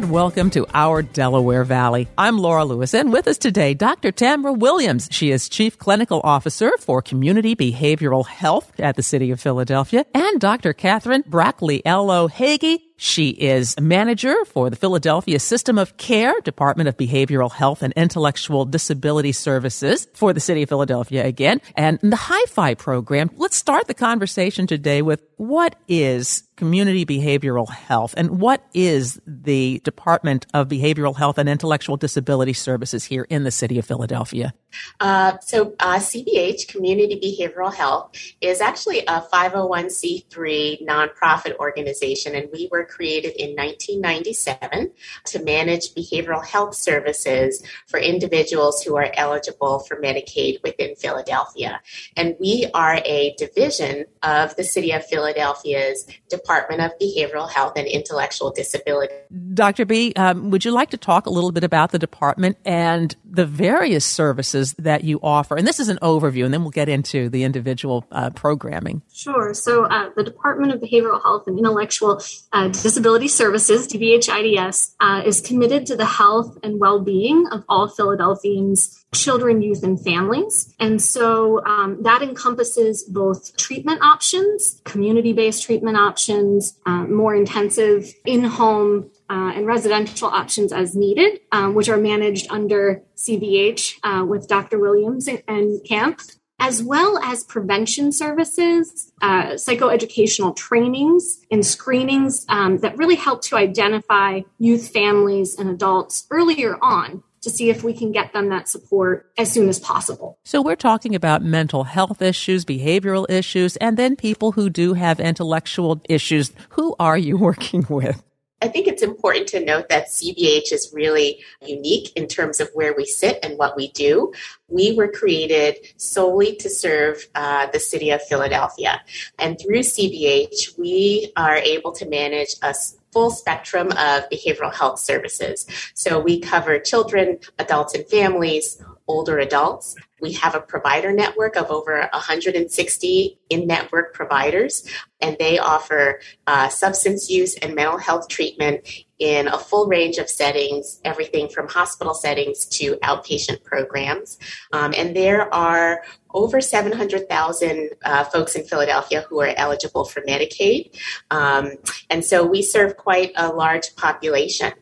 and welcome to our Delaware Valley. I'm Laura Lewis, and with us today, Dr. Tamra Williams. She is Chief Clinical Officer for Community Behavioral Health at the City of Philadelphia, and Dr. Catherine Bracaliello Hagee. She is manager for the Philadelphia System of Care, Department of Behavioral Health and Intellectual Disability Services for the City of Philadelphia again, and the Hi-Fi program. Let's start the conversation today with what is community behavioral health and what is the Department of Behavioral Health and Intellectual Disability Services here in the City of Philadelphia? Uh, so, uh, CBH, Community Behavioral Health, is actually a 501c3 nonprofit organization, and we were created in 1997 to manage behavioral health services for individuals who are eligible for Medicaid within Philadelphia. And we are a division of the City of Philadelphia's Department of Behavioral Health and Intellectual Disability. Dr. B, um, would you like to talk a little bit about the department and the various services that you offer? And this is an overview, and then we'll get into the individual uh, programming. Sure. So, uh, the Department of Behavioral Health and Intellectual uh, Disability Services, DBHIDS, uh, is committed to the health and well being of all Philadelphians children, youth, and families. And so um, that encompasses both treatment options, community based treatment options, uh, more intensive in home uh, and residential options as needed, um, which are managed under CBH uh, with Dr. Williams and Camp. As well as prevention services, uh, psychoeducational trainings, and screenings um, that really help to identify youth, families, and adults earlier on to see if we can get them that support as soon as possible. So we're talking about mental health issues, behavioral issues, and then people who do have intellectual issues. Who are you working with? I think it's important to note that CBH is really unique in terms of where we sit and what we do. We were created solely to serve uh, the city of Philadelphia. And through CBH, we are able to manage a full spectrum of behavioral health services. So we cover children, adults, and families, older adults. We have a provider network of over 160 in network providers, and they offer uh, substance use and mental health treatment in a full range of settings, everything from hospital settings to outpatient programs. Um, and there are over 700,000 uh, folks in Philadelphia who are eligible for Medicaid. Um, and so we serve quite a large population.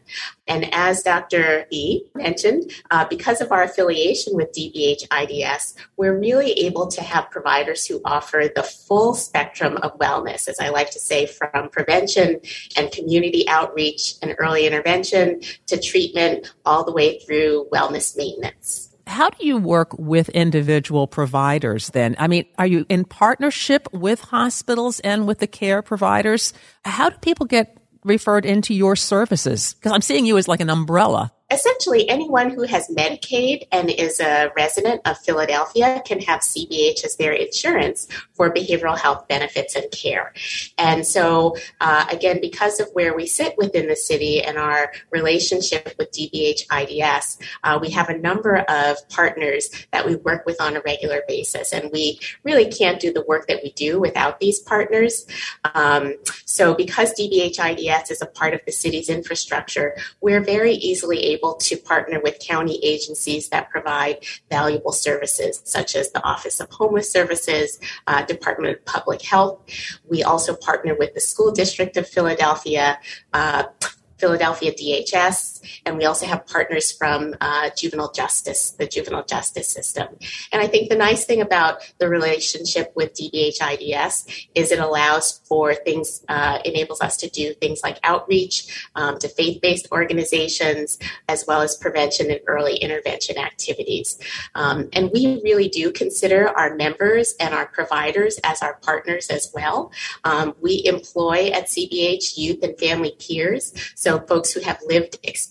And as Dr. E mentioned, uh, because of our affiliation with DBH IDS, we're really able to have providers who offer the full spectrum of wellness, as I like to say, from prevention and community outreach and early intervention to treatment, all the way through wellness maintenance. How do you work with individual providers then? I mean, are you in partnership with hospitals and with the care providers? How do people get referred into your services? Because I'm seeing you as like an umbrella essentially anyone who has Medicaid and is a resident of Philadelphia can have CBH as their insurance for behavioral health benefits and care. And so, uh, again, because of where we sit within the city and our relationship with DBH IDS, uh, we have a number of partners that we work with on a regular basis. And we really can't do the work that we do without these partners. Um, so, because DBH IDS is a part of the city's infrastructure, we're very easily able able to partner with county agencies that provide valuable services, such as the Office of Homeless Services, uh, Department of Public Health. We also partner with the School District of Philadelphia, uh, Philadelphia DHS, and we also have partners from uh, juvenile justice, the juvenile justice system. And I think the nice thing about the relationship with DBH IDS is it allows for things, uh, enables us to do things like outreach um, to faith based organizations, as well as prevention and early intervention activities. Um, and we really do consider our members and our providers as our partners as well. Um, we employ at CBH youth and family peers. So so folks who have lived experience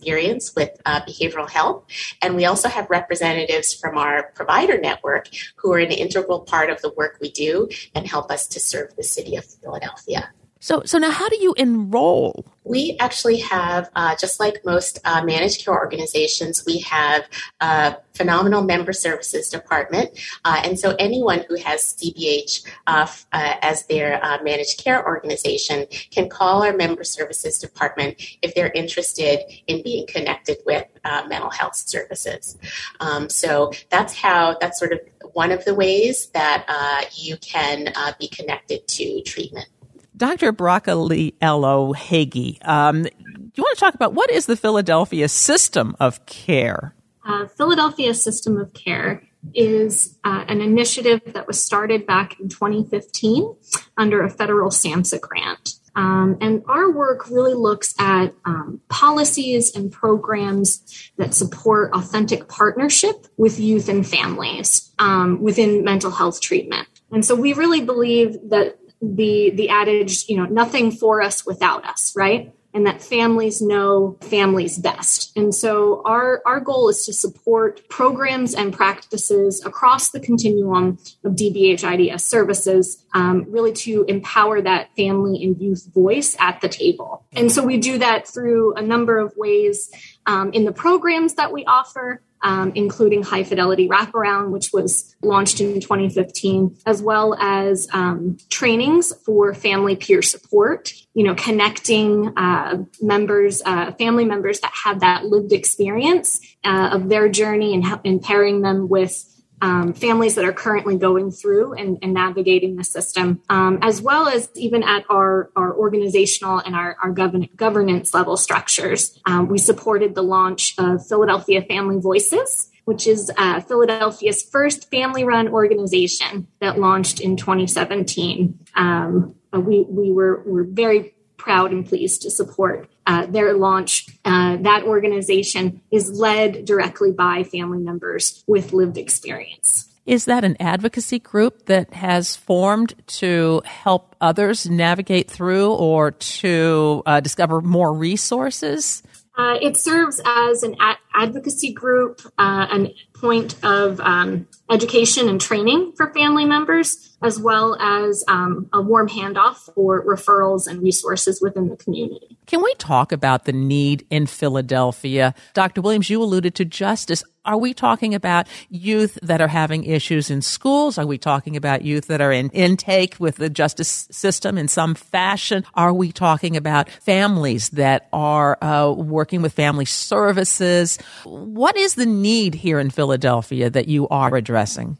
with uh, behavioral health. And we also have representatives from our provider network who are an integral part of the work we do and help us to serve the city of Philadelphia. So, so now how do you enroll We actually have, uh, just like most uh, managed care organizations, we have a phenomenal member services department. Uh, and so anyone who has CBH uh, uh, as their uh, managed care organization can call our member services department if they're interested in being connected with mental health services. Um, so that's how, that's sort of one of the ways that you can be connected to treatment. Dr. Bracaliello Hagee, um, do you want to talk about what is the Philadelphia system of care? Uh, Philadelphia System of Care is uh, an initiative that was started back in 2015 under a federal SAMHSA grant. Um, and our work really looks at um, policies and programs that support authentic partnership with youth and families um, within mental health treatment. And so we really believe that the the adage, you know, nothing for us without us, right? And that families know families best. And so our, our goal is to support programs and practices across the continuum of DBH IDS services, um, really to empower that family and youth voice at the table. And so we do that through a number of ways um, in the programs that we offer, um, including High Fidelity Wraparound, which was launched in 2015, as well as um, trainings for family peer support. You know, connecting uh, members, uh, family members that have that lived experience uh, of their journey and, and pairing them with um, families that are currently going through and, and navigating the system, um, as well as even at our, our organizational and our, our govern- governance level structures. Um, we supported the launch of Philadelphia Family Voices, which is uh, Philadelphia's first family run organization that launched in 2017. Um, we, we were, were very proud and pleased to support uh, their launch. Uh, that organization is led directly by family members with lived experience. Is that an advocacy group that has formed to help others navigate through or to uh, discover more resources? Uh, it serves as an advocacy group, uh, an point of um, education and training for family members, as well as um, a warm handoff for referrals and resources within the community. Can we talk about the need in Philadelphia? Dr. Williams, you alluded to justice. Are we talking about youth that are having issues in schools? Are we talking about youth that are in intake with the justice system in some fashion? Are we talking about families that are uh, working with family services? What is the need here in Philadelphia that you are addressing?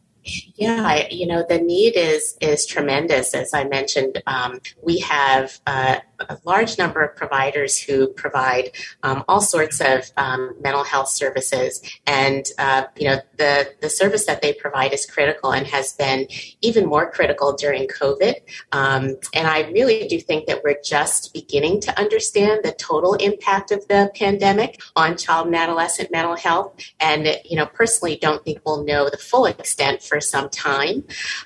Yeah, you know the need is is tremendous. As I mentioned, um, we have uh, a large number of providers who provide um, all sorts of um, mental health services, and uh, you know the the service that they provide is critical and has been even more critical during COVID. Um, and I really do think that we're just beginning to understand the total impact of the pandemic on child and adolescent mental health. And you know, personally, don't think we'll know the full extent for some time.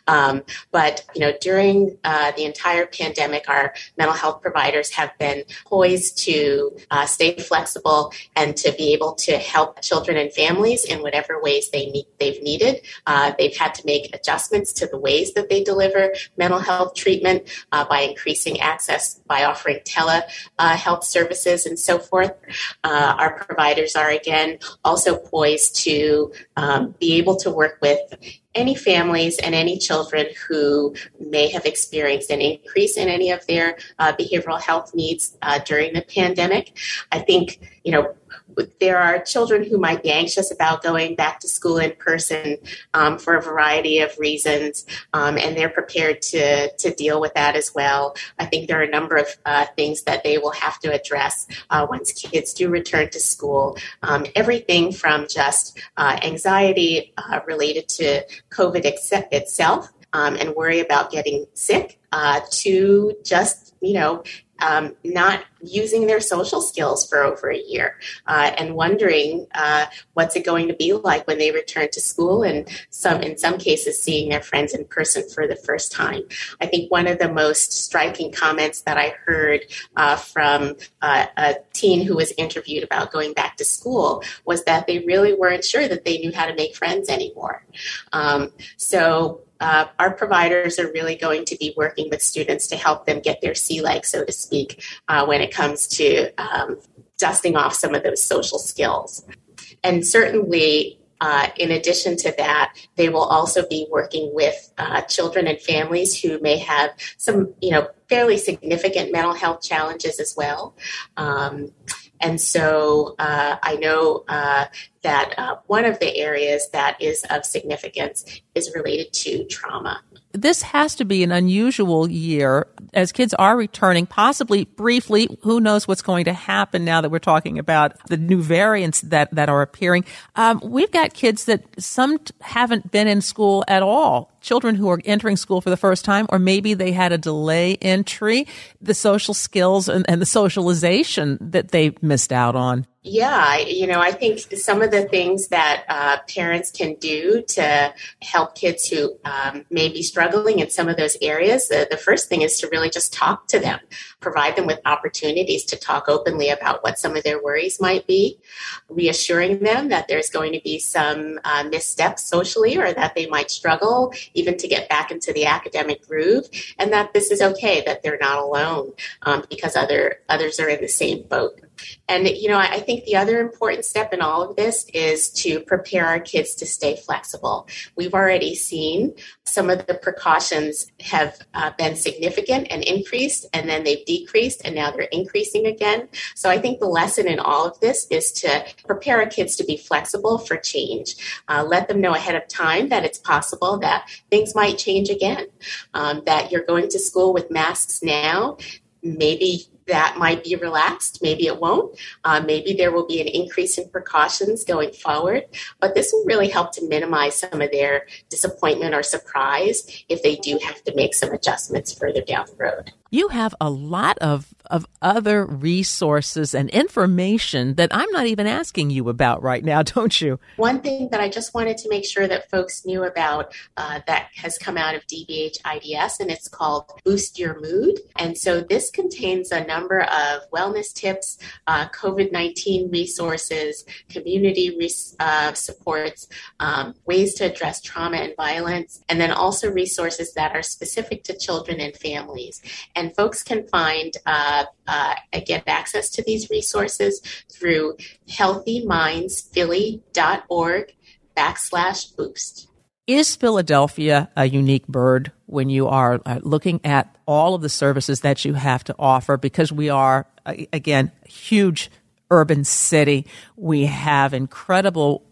Um, but you know, during uh, the entire pandemic, our mental health providers providers have been poised to uh, stay flexible and to be able to help children and families in whatever ways they need, they've needed. Uh, they've had to make adjustments to the ways that they deliver mental health treatment uh, by increasing access, by offering telehealth uh, services and so forth. Uh, our providers are again also poised to um, be able to work with any families and any children who may have experienced an increase in any of their uh, behavioral health needs uh, during the pandemic. I think, you know, there are children who might be anxious about going back to school in person um, for a variety of reasons, um, and they're prepared to, to deal with that as well. I think there are a number of uh, things that they will have to address uh, once kids do return to school. Um, everything from just uh, anxiety uh, related to COVID itself um, and worry about getting sick uh, to just, you know, um, not using their social skills for over a year uh, and wondering uh, what's it going to be like when they return to school and some in some cases seeing their friends in person for the first time. I think one of the most striking comments that i heard uh, from uh, a teen who was interviewed about going back to school was that they really weren't sure that they knew how to make friends anymore. Um, so uh, our providers are really going to be working with students to help them get their sea legs, so to speak, uh, when it comes to um, dusting off some of those social skills. And certainly, uh, in addition to that, they will also be working with uh, children and families who may have some, you know, fairly significant mental health challenges as well. Um, and so uh, I know uh, that uh, one of the areas that is of significance is related to trauma this has to be an unusual year as kids are returning, possibly briefly. Who knows what's going to happen now that we're talking about the new variants that, that are appearing. Um, we've got kids that some haven't been in school at all. Children who are entering school for the first time, or maybe they had a delay entry, the social skills and, and the socialization that they missed out on. Yeah, you know, I think some of the things that uh, parents can do to help kids who um, may be struggling in some of those areas, the first thing is to really just talk to them, provide them with opportunities to talk openly about what some of their worries might be, reassuring them that there's going to be some uh, missteps socially or that they might struggle even to get back into the academic groove, and that this is okay, that they're not alone um, because other others are in the same boat. And, you know, I think the other important step in all of this is to prepare our kids to stay flexible. We've already seen some of the precautions have uh, been significant and increased, and then they've decreased, and now they're increasing again. So I think the lesson in all of this is to prepare our kids to be flexible for change. Uh, let them know ahead of time that it's possible that things might change again, um, that you're going to school with masks now. Maybe that might be relaxed. Maybe it won't. Uh, maybe there will be an increase in precautions going forward. But this will really help to minimize some of their disappointment or surprise if they do have to make some adjustments further down the road you have a lot of, of other resources and information that I'm not even asking you about right now, don't you? One thing that I just wanted to make sure that folks knew about uh, that has come out of DBH IDS, and it's called Boost Your Mood. And so this contains a number of wellness tips, uh, COVID 19 resources, community res- uh, supports, um, ways to address trauma and violence, and then also resources that are specific to children and families. And folks can find, uh, uh, get access to these resources through healthymindsphilly.org backslash boost. Is Philadelphia a unique bird when you are uh, looking at all of the services that you have to offer? Because we are, again, huge urban city. We have incredible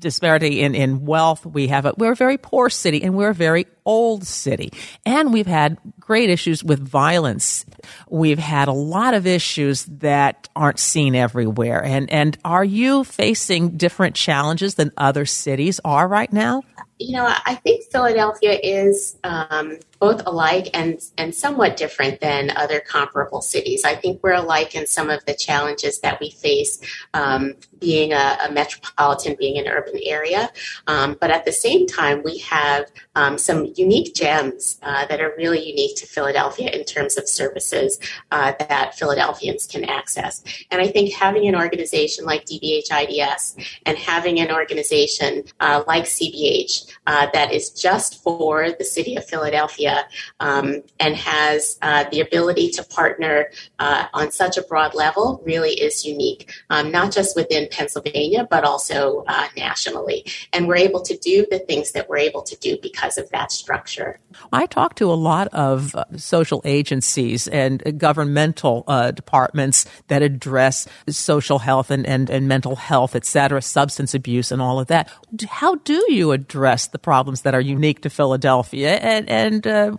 disparity in, in wealth. We have a, we're a very poor city and we're a very old city. And we've had great issues with violence. We've had a lot of issues that aren't seen everywhere. And, and are you facing different challenges than other cities are right now? You know, I think Philadelphia is um, both alike and, and somewhat different than other comparable cities. I think we're alike in some of the challenges that we face um, being a, a, metropolitan, being an urban area. Um, but at the same time, we have um, some unique gems uh, that are really unique to Philadelphia in terms of services uh, that Philadelphians can access. And I think having an organization like DBH IDS and having an organization uh, like CBH uh, that is just for the city of Philadelphia um, and has uh, the ability to partner uh, on such a broad level really is unique, um, not just within Pennsylvania, but also uh, nationally. And we're able to do the things that we're able to do because of that structure. I talk to a lot of uh, social agencies and governmental departments that address social health and, and, and mental health, et cetera, substance abuse and all of that. How do you address the problems that are unique to Philadelphia and, and uh,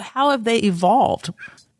how have they evolved?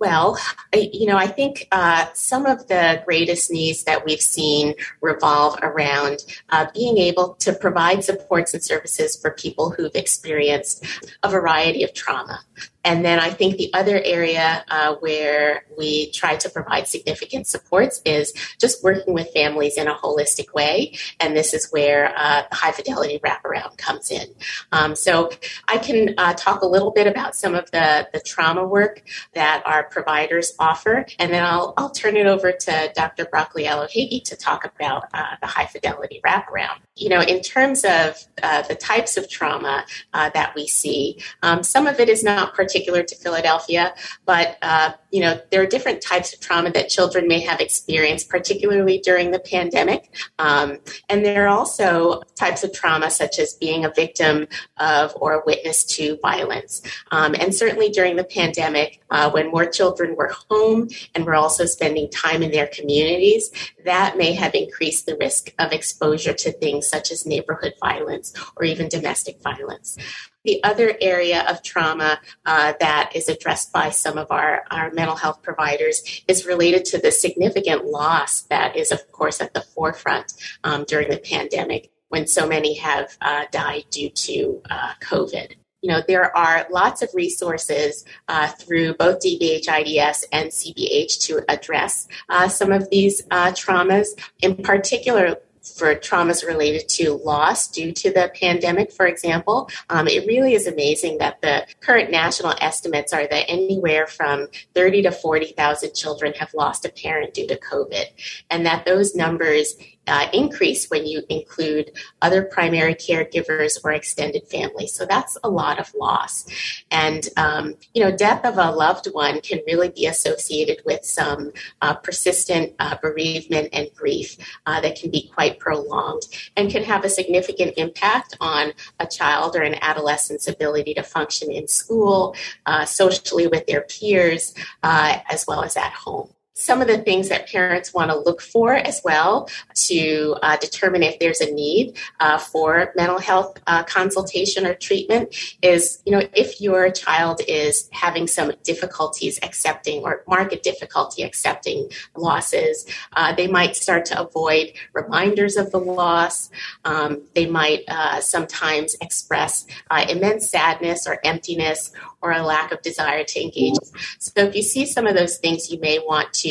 Well, you know, I think uh, some of the greatest needs that we've seen revolve around uh, being able to provide supports and services for people who've experienced a variety of trauma and then I think the other area uh, where we try to provide significant supports is just working with families in a holistic way. And this is where uh, the high fidelity wraparound comes in. Um, so I can uh, talk a little bit about some of the, the trauma work that our providers offer, and then I'll, I'll turn it over to Dr. Bracaliello Hagee to talk about uh, the high fidelity wraparound. You know, in terms of uh, the types of trauma uh, that we see, um, some of it is not particular to Philadelphia, but uh, you know, there are different types of trauma that children may have experienced, particularly during the pandemic. Um, and there are also types of trauma, such as being a victim of or a witness to violence. Um, and certainly during the pandemic, uh, when more children were home and were also spending time in their communities, that may have increased the risk of exposure to things such as neighborhood violence or even domestic violence. The other area of trauma uh, that is addressed by some of our, our mental health providers is related to the significant loss that is, of course, at the forefront um, during the pandemic when so many have uh, died due to uh, COVID you know, there are lots of resources uh, through both DBH IDS and CBH to address uh, some of these uh, traumas. In particular, for traumas related to loss due to the pandemic, for example, um, it really is amazing that the current national estimates are that anywhere from 30 to 40,000 children have lost a parent due to COVID, and that those numbers uh, increase when you include other primary caregivers or extended family. So that's a lot of loss. And, um, you know, death of a loved one can really be associated with some uh, persistent uh, bereavement and grief uh, that can be quite prolonged and can have a significant impact on a child or an adolescent's ability to function in school, uh, socially with their peers, uh, as well as at home some of the things that parents want to look for as well to uh, determine if there's a need uh, for mental health uh, consultation or treatment is, you know, if your child is having some difficulties accepting or market difficulty accepting losses, uh, they might start to avoid reminders of the loss. Um, they might uh, sometimes express uh, immense sadness or emptiness or a lack of desire to engage. So if you see some of those things, you may want to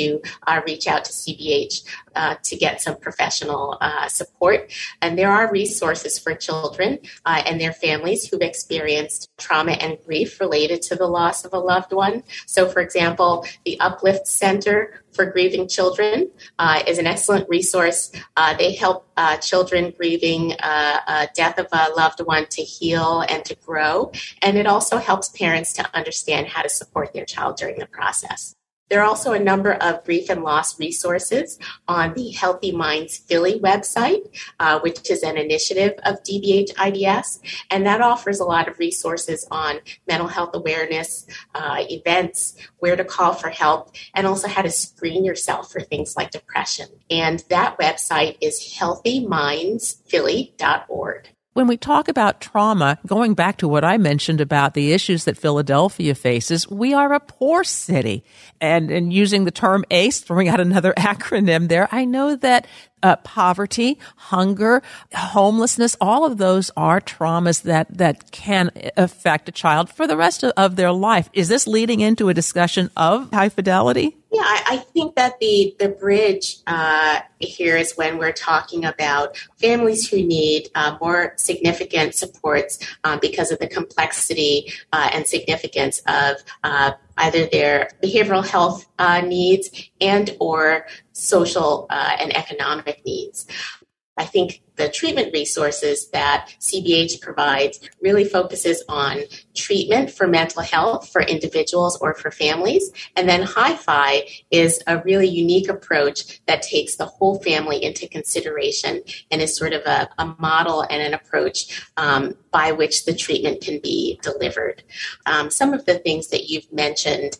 uh, reach out to CBH uh, to get some professional uh, support. And there are resources for children uh, and their families who've experienced trauma and grief related to the loss of a loved one. So, for example, the Uplift Center for Grieving Children uh, is an excellent resource. Uh, they help uh, children grieving uh, death of a loved one to heal and to grow. And it also helps parents to understand how to support their child during the process. There are also a number of grief and loss resources on the Healthy Minds Philly website, uh, which is an initiative of DBH IDS, and that offers a lot of resources on mental health awareness, uh, events, where to call for help, and also how to screen yourself for things like depression. And that website is healthymindsphilly.org. When we talk about trauma, going back to what I mentioned about the issues that Philadelphia faces, we are a poor city. And, and using the term ACE, throwing out another acronym there, I know that uh, poverty, hunger, homelessness, all of those are traumas that, that can affect a child for the rest of, of their life. Is this leading into a discussion of high fidelity? Yeah, I, I think that the the bridge uh, here is when we're talking about families who need uh, more significant supports um, because of the complexity uh, and significance of uh, either their behavioral health uh, needs and or social uh, and economic needs. I think the treatment resources that CBH provides really focuses on treatment for mental health for individuals or for families. And then Hi-Fi is a really unique approach that takes the whole family into consideration and is sort of a, a model and an approach um, by which the treatment can be delivered. Um, some of the things that you've mentioned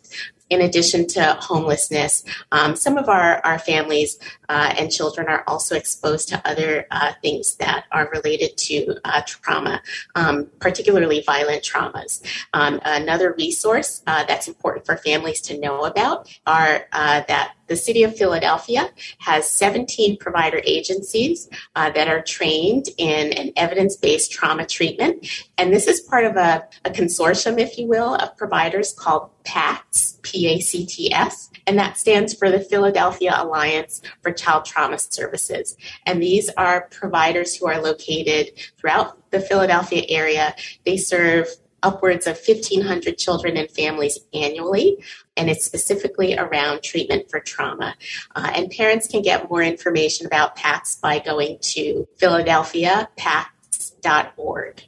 in addition to homelessness, um, some of our, our families uh, and children are also exposed to other uh, things that are related to uh, trauma, um, particularly violent traumas. Um, another resource uh, that's important for families to know about are uh, that the city of Philadelphia has 17 provider agencies uh, that are trained in an evidence based trauma treatment. And this is part of a, a consortium, if you will, of providers called PACTS, P A C T S, and that stands for the Philadelphia Alliance for Child Trauma Services. And these are providers who are located throughout the Philadelphia area. They serve upwards of 1,500 children and families annually, and it's specifically around treatment for trauma. Uh, and parents can get more information about PACTS by going to Philadelphia PACTS high.org.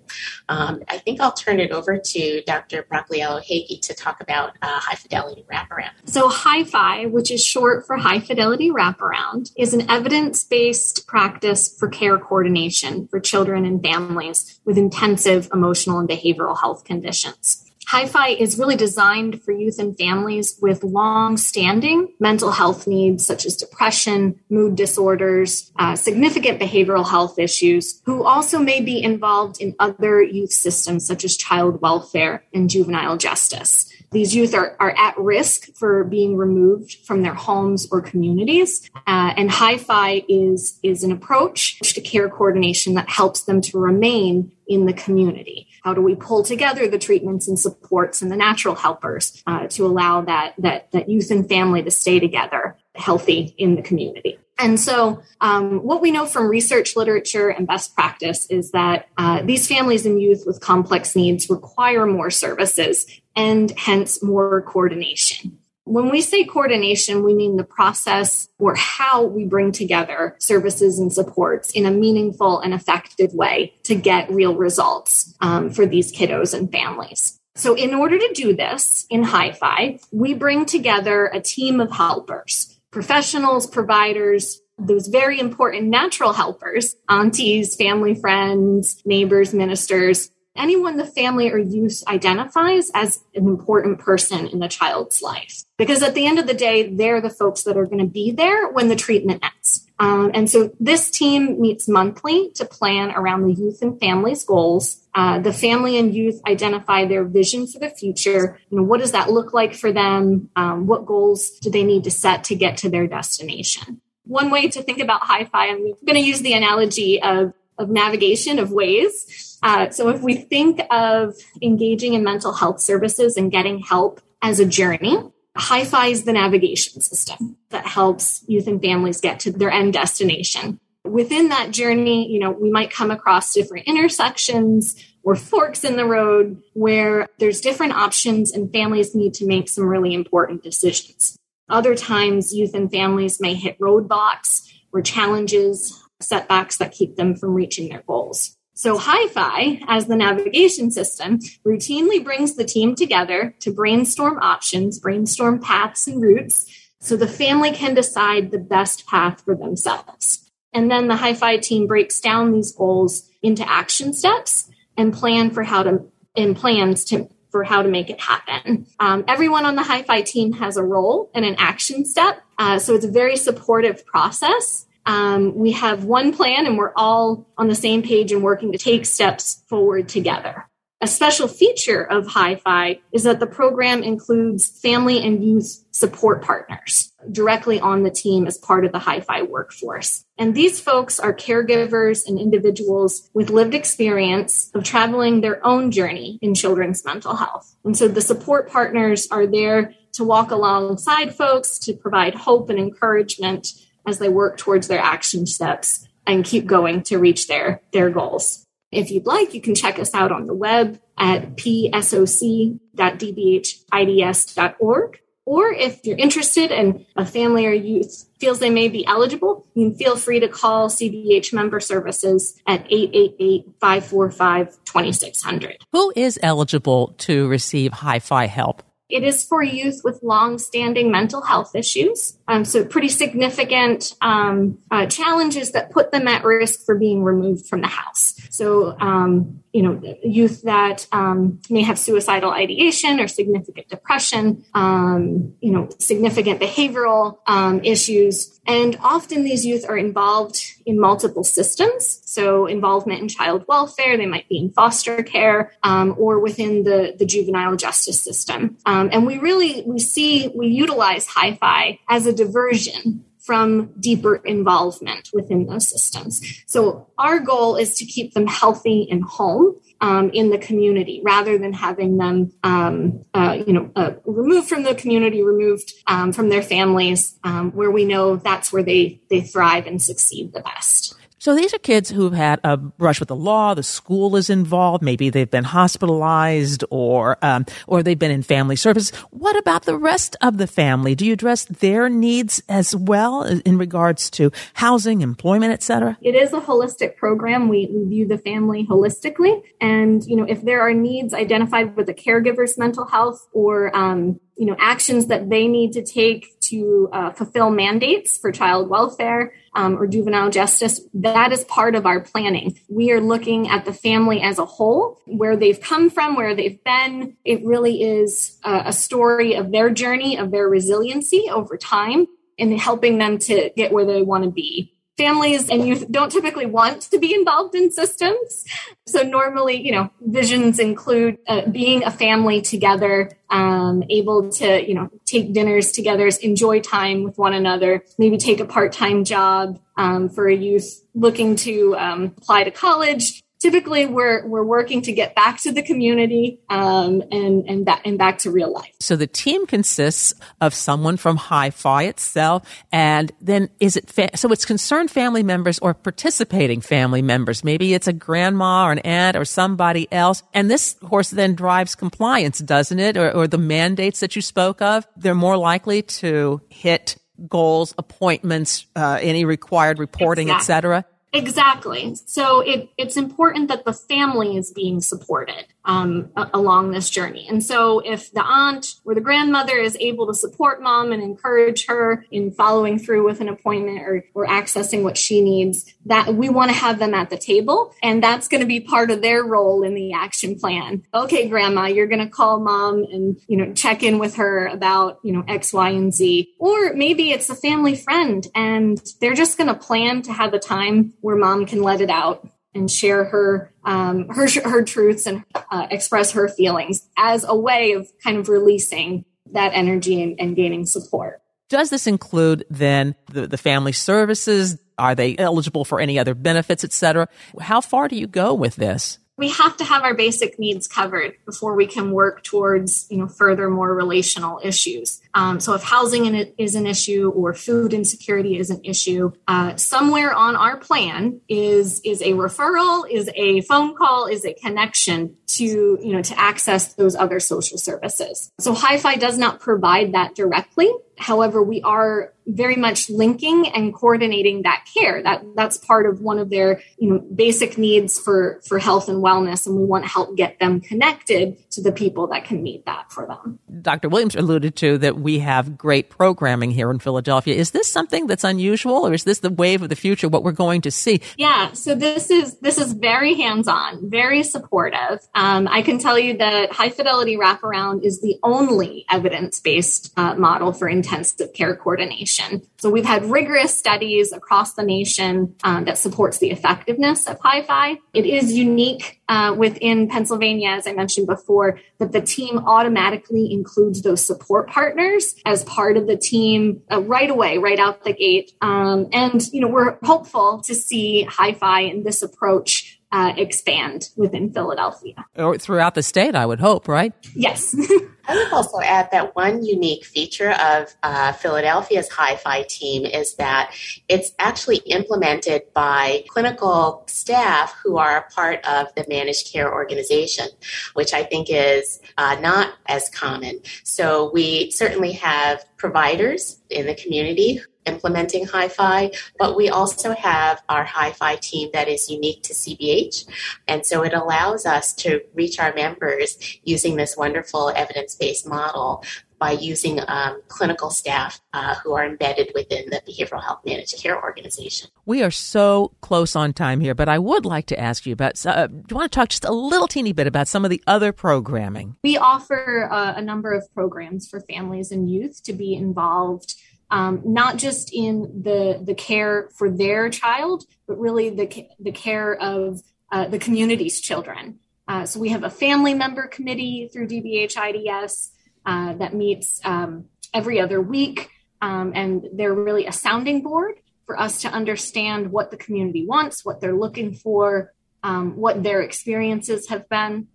Um, I think I'll turn it over to Dr. Bracaliello Hagee to talk about uh, high fidelity wraparound. So, HIFI, which is short for high fidelity wraparound, is an evidence based practice for care coordination for children and families with intensive emotional and behavioral health conditions. HIFI is really designed for youth and families with long standing mental health needs such as depression, mood disorders, uh, significant behavioral health issues, who also may be involved in other youth systems such as child welfare and juvenile justice. These youth are, are at risk for being removed from their homes or communities. Uh, and HIFI is, is an approach to care coordination that helps them to remain in the community. How do we pull together the treatments and supports and the natural helpers uh, to allow that, that, that youth and family to stay together healthy in the community? And so, um, what we know from research literature and best practice is that uh, these families and youth with complex needs require more services and hence more coordination. When we say coordination, we mean the process or how we bring together services and supports in a meaningful and effective way to get real results um, for these kiddos and families. So, in order to do this in HIFI, we bring together a team of helpers professionals, providers, those very important natural helpers, aunties, family friends, neighbors, ministers, anyone the family or youth identifies as an important person in the child's life. Because at the end of the day, they're the folks that are going to be there when the treatment ends. Um, and so this team meets monthly to plan around the youth and families goals. Uh, the family and youth identify their vision for the future. You know, what does that look like for them? Um, what goals do they need to set to get to their destination? One way to think about HIFI, I'm going to use the analogy of, of navigation of Waze. Uh, so if we think of engaging in mental health services and getting help as a journey, HIFI is the navigation system that helps youth and families get to their end destination. Within that journey, you know, we might come across different intersections or forks in the road where there's different options and families need to make some really important decisions. Other times, youth and families may hit roadblocks or challenges, setbacks that keep them from reaching their goals. So HIFI, as the navigation system, routinely brings the team together to brainstorm options, brainstorm paths and routes, so the family can decide the best path for themselves. And then the HIFI team breaks down these goals into action steps and plan for how to and plans to for how to make it happen. Um, everyone on the HIFI team has a role and an action step, uh, so it's a very supportive process um, we have one plan and we're all on the same page and working to take steps forward together. A special feature of HIFI is that the program includes family and youth support partners directly on the team as part of the HIFI workforce. And these folks are caregivers and individuals with lived experience of traveling their own journey in children's mental health. And so the support partners are there to walk alongside folks to provide hope and encouragement as they work towards their action steps and keep going to reach their, their goals. If you'd like, you can check us out on the web at psoc.dbhids.org. Or if you're interested and a family or youth feels they may be eligible, you can feel free to call CBH member services at 888-545-2600. Who is eligible to receive HIFI help? It is for youth with long-standing mental health issues, um, so pretty significant um, uh, challenges that put them at risk for being removed from the house. So, um, you know, youth that um, may have suicidal ideation or significant depression, um, you know, significant behavioral um, issues. And often these youth are involved in multiple systems. So involvement in child welfare, they might be in foster care or within the, the juvenile justice system. And we really, we see, we utilize Hi-Fi as a diversion from deeper involvement within those systems. So our goal is to keep them healthy and home. Um, in the community, rather than having them, um, uh, you know, uh, removed from the community, removed um, from their families, um, where we know that's where they they thrive and succeed the best. So these are kids who've had a brush with the law. The school is involved. Maybe they've been hospitalized, or um, or they've been in family service. What about the rest of the family? Do you address their needs as well in regards to housing, employment, etc.? It is a holistic program. We, we view the family holistically, and you know if there are needs identified with the caregiver's mental health or um, you know actions that they need to take to uh, fulfill mandates for child welfare um, or juvenile justice, that is part of our planning. We are looking at the family as a whole, where they've come from, where they've been. It really is a, a story of their journey, of their resiliency over time, and helping them to get where they want to be families and youth don't typically want to be involved in systems. So normally, you know, visions include uh, being a family together, um, able to, you know, take dinners together, enjoy time with one another, maybe take a part-time job um, for a youth looking to um, apply to college typically we're we're working to get back to the community um, and and back and back to real life. So the team consists of someone from Hi-Fi itself, and then is it fa- so it's concerned family members or participating family members? Maybe it's a grandma or an aunt or somebody else, and this of course then drives compliance, doesn't it? Or, or the mandates that you spoke of, they're more likely to hit goals, appointments, uh, any required reporting, exactly. etc. Exactly. So it, it's important that the family is being supported um, along this journey. And so, if the aunt or the grandmother is able to support mom and encourage her in following through with an appointment or, or accessing what she needs, that we want to have them at the table. And that's going to be part of their role in the action plan. Okay, grandma, you're going to call mom and, you know, check in with her about, you know, X, Y, and Z. Or maybe it's a family friend and they're just going to plan to have a time where mom can let it out and share her um, her her truths and uh, express her feelings as a way of kind of releasing that energy and, and gaining support. Does this include then the, the family services? Are they eligible for any other benefits, et cetera? How far do you go with this? We have to have our basic needs covered before we can work towards you know further more relational issues. Um, so if housing is an issue or food insecurity is an issue uh, somewhere on our plan is is a referral is a phone call is a connection to you know to access those other social services so hi-fi does not provide that directly however we are very much linking and coordinating that care. That that's part of one of their you know basic needs for for health and wellness, and we want to help get them connected to the people that can meet that for them. Dr. Williams alluded to that we have great programming here in Philadelphia. Is this something that's unusual, or is this the wave of the future? What we're going to see? Yeah, so this is this is very hands on, very supportive. Um, I can tell you that high fidelity wraparound is the only evidence based uh, model for intensive care coordination. So we've had rigorous studies across the nation um, that supports the effectiveness of Hi-Fi. It is unique uh, within Pennsylvania, as I mentioned before, that the team automatically includes those support partners as part of the team uh, right away, right out the gate. Um, and you know we're hopeful to see Hi-Fi and this approach uh, expand within Philadelphia. Or throughout the state, I would hope, right? Yes. I would also add that one unique feature of uh, Philadelphia's Hi-Fi team is that it's actually implemented by clinical staff who are a part of the managed care organization, which I think is uh, not as common. So we certainly have providers in the community implementing Hi-Fi, but we also have our Hi-Fi team that is unique to CBH. And so it allows us to reach our members using this wonderful evidence-based model by using um, clinical staff uh, who are embedded within the behavioral health managed care organization. We are so close on time here, but I would like to ask you about. Uh, do you want to talk just a little teeny bit about some of the other programming? We offer uh, a number of programs for families and youth to be involved. Um, not just in the the care for their child, but really the the care of uh, the community's children. Uh, so we have a family member committee through DBH IDS uh, that meets um, every other week, um, and they're really a sounding board for us to understand what the community wants, what they're looking for, um, what their experiences have been.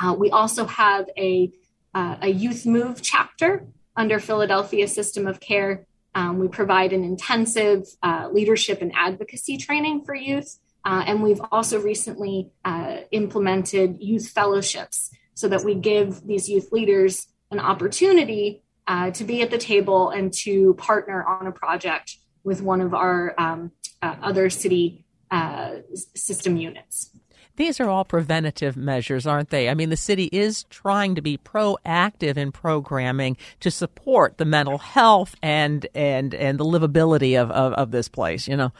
Uh, we also have a uh, a youth move chapter under Philadelphia System of Care. Um, we provide an intensive uh, leadership and advocacy training for youth uh, and we've also recently uh, implemented youth fellowships so that we give these youth leaders an opportunity uh, to be at the table and to partner on a project with one of our um, uh, other city uh, system units. These are all preventative measures, aren't they? I mean, the city is trying to be proactive in programming to support the mental health and and and the livability of, of, of this place, you know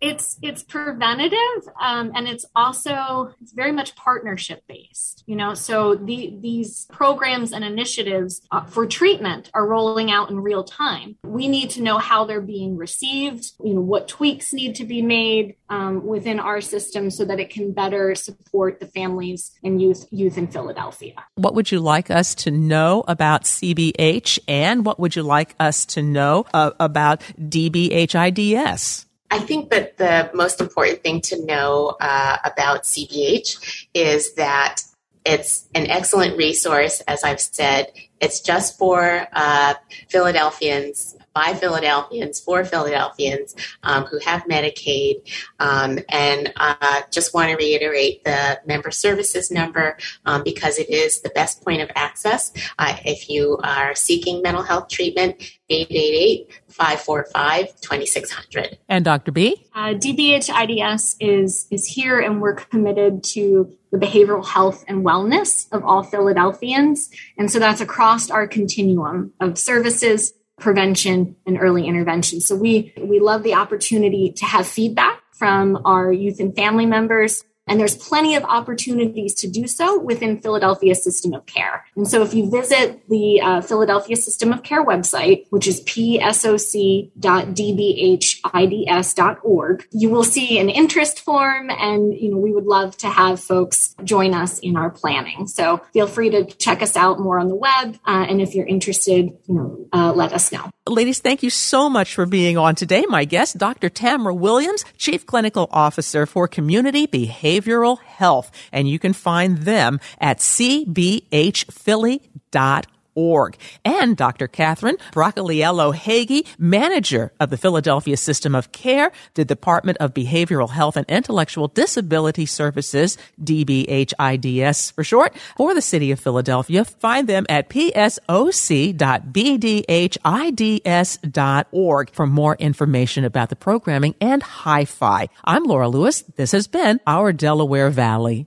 it's it's preventative um, and it's also it's very much partnership based you know? So the, these programs and initiatives uh, for treatment are rolling out in real time. We need to know how they're being received you know what tweaks need to be made um, within our system so that it can better support the families and youth youth in philadelphia. What would you like us to know about cbh and what would you like us to know uh, about dbhids I think that the most important thing to know uh, about CBH is that it's an excellent resource, as I've said. It's just for uh, Philadelphians by Philadelphians for Philadelphians um, who have Medicaid. Um, and uh, just want to reiterate the member services number um, because it is the best point of access. Uh, if you are seeking mental health treatment, 888 545 2600. And Dr. B? Uh, DBH IDS is, is here, and we're committed to the behavioral health and wellness of all Philadelphians. And so that's across our continuum of services prevention and early intervention. So we, we love the opportunity to have feedback from our youth and family members and there's plenty of opportunities to do so within Philadelphia System of Care. And so if you visit the uh, Philadelphia System of Care website, which is psoc.dbhids.org, you will see an interest form and you know we would love to have folks join us in our planning. So feel free to check us out more on the web uh, and if you're interested, you know, uh, let us know. Ladies, thank you so much for being on today. My guest, Dr. Tamara Williams, Chief Clinical Officer for Community Behavioral Health. And you can find them at cbhphilly.org org. And Dr. Catherine Bracaliello Hagee, manager of the Philadelphia System of Care, the Department of Behavioral Health and Intellectual Disability Services, DBHIDS for short, for the city of Philadelphia. Find them at psoc.dbhids.org for more information about the programming and hi-fi. I'm Laura Lewis. This has been our Delaware Valley.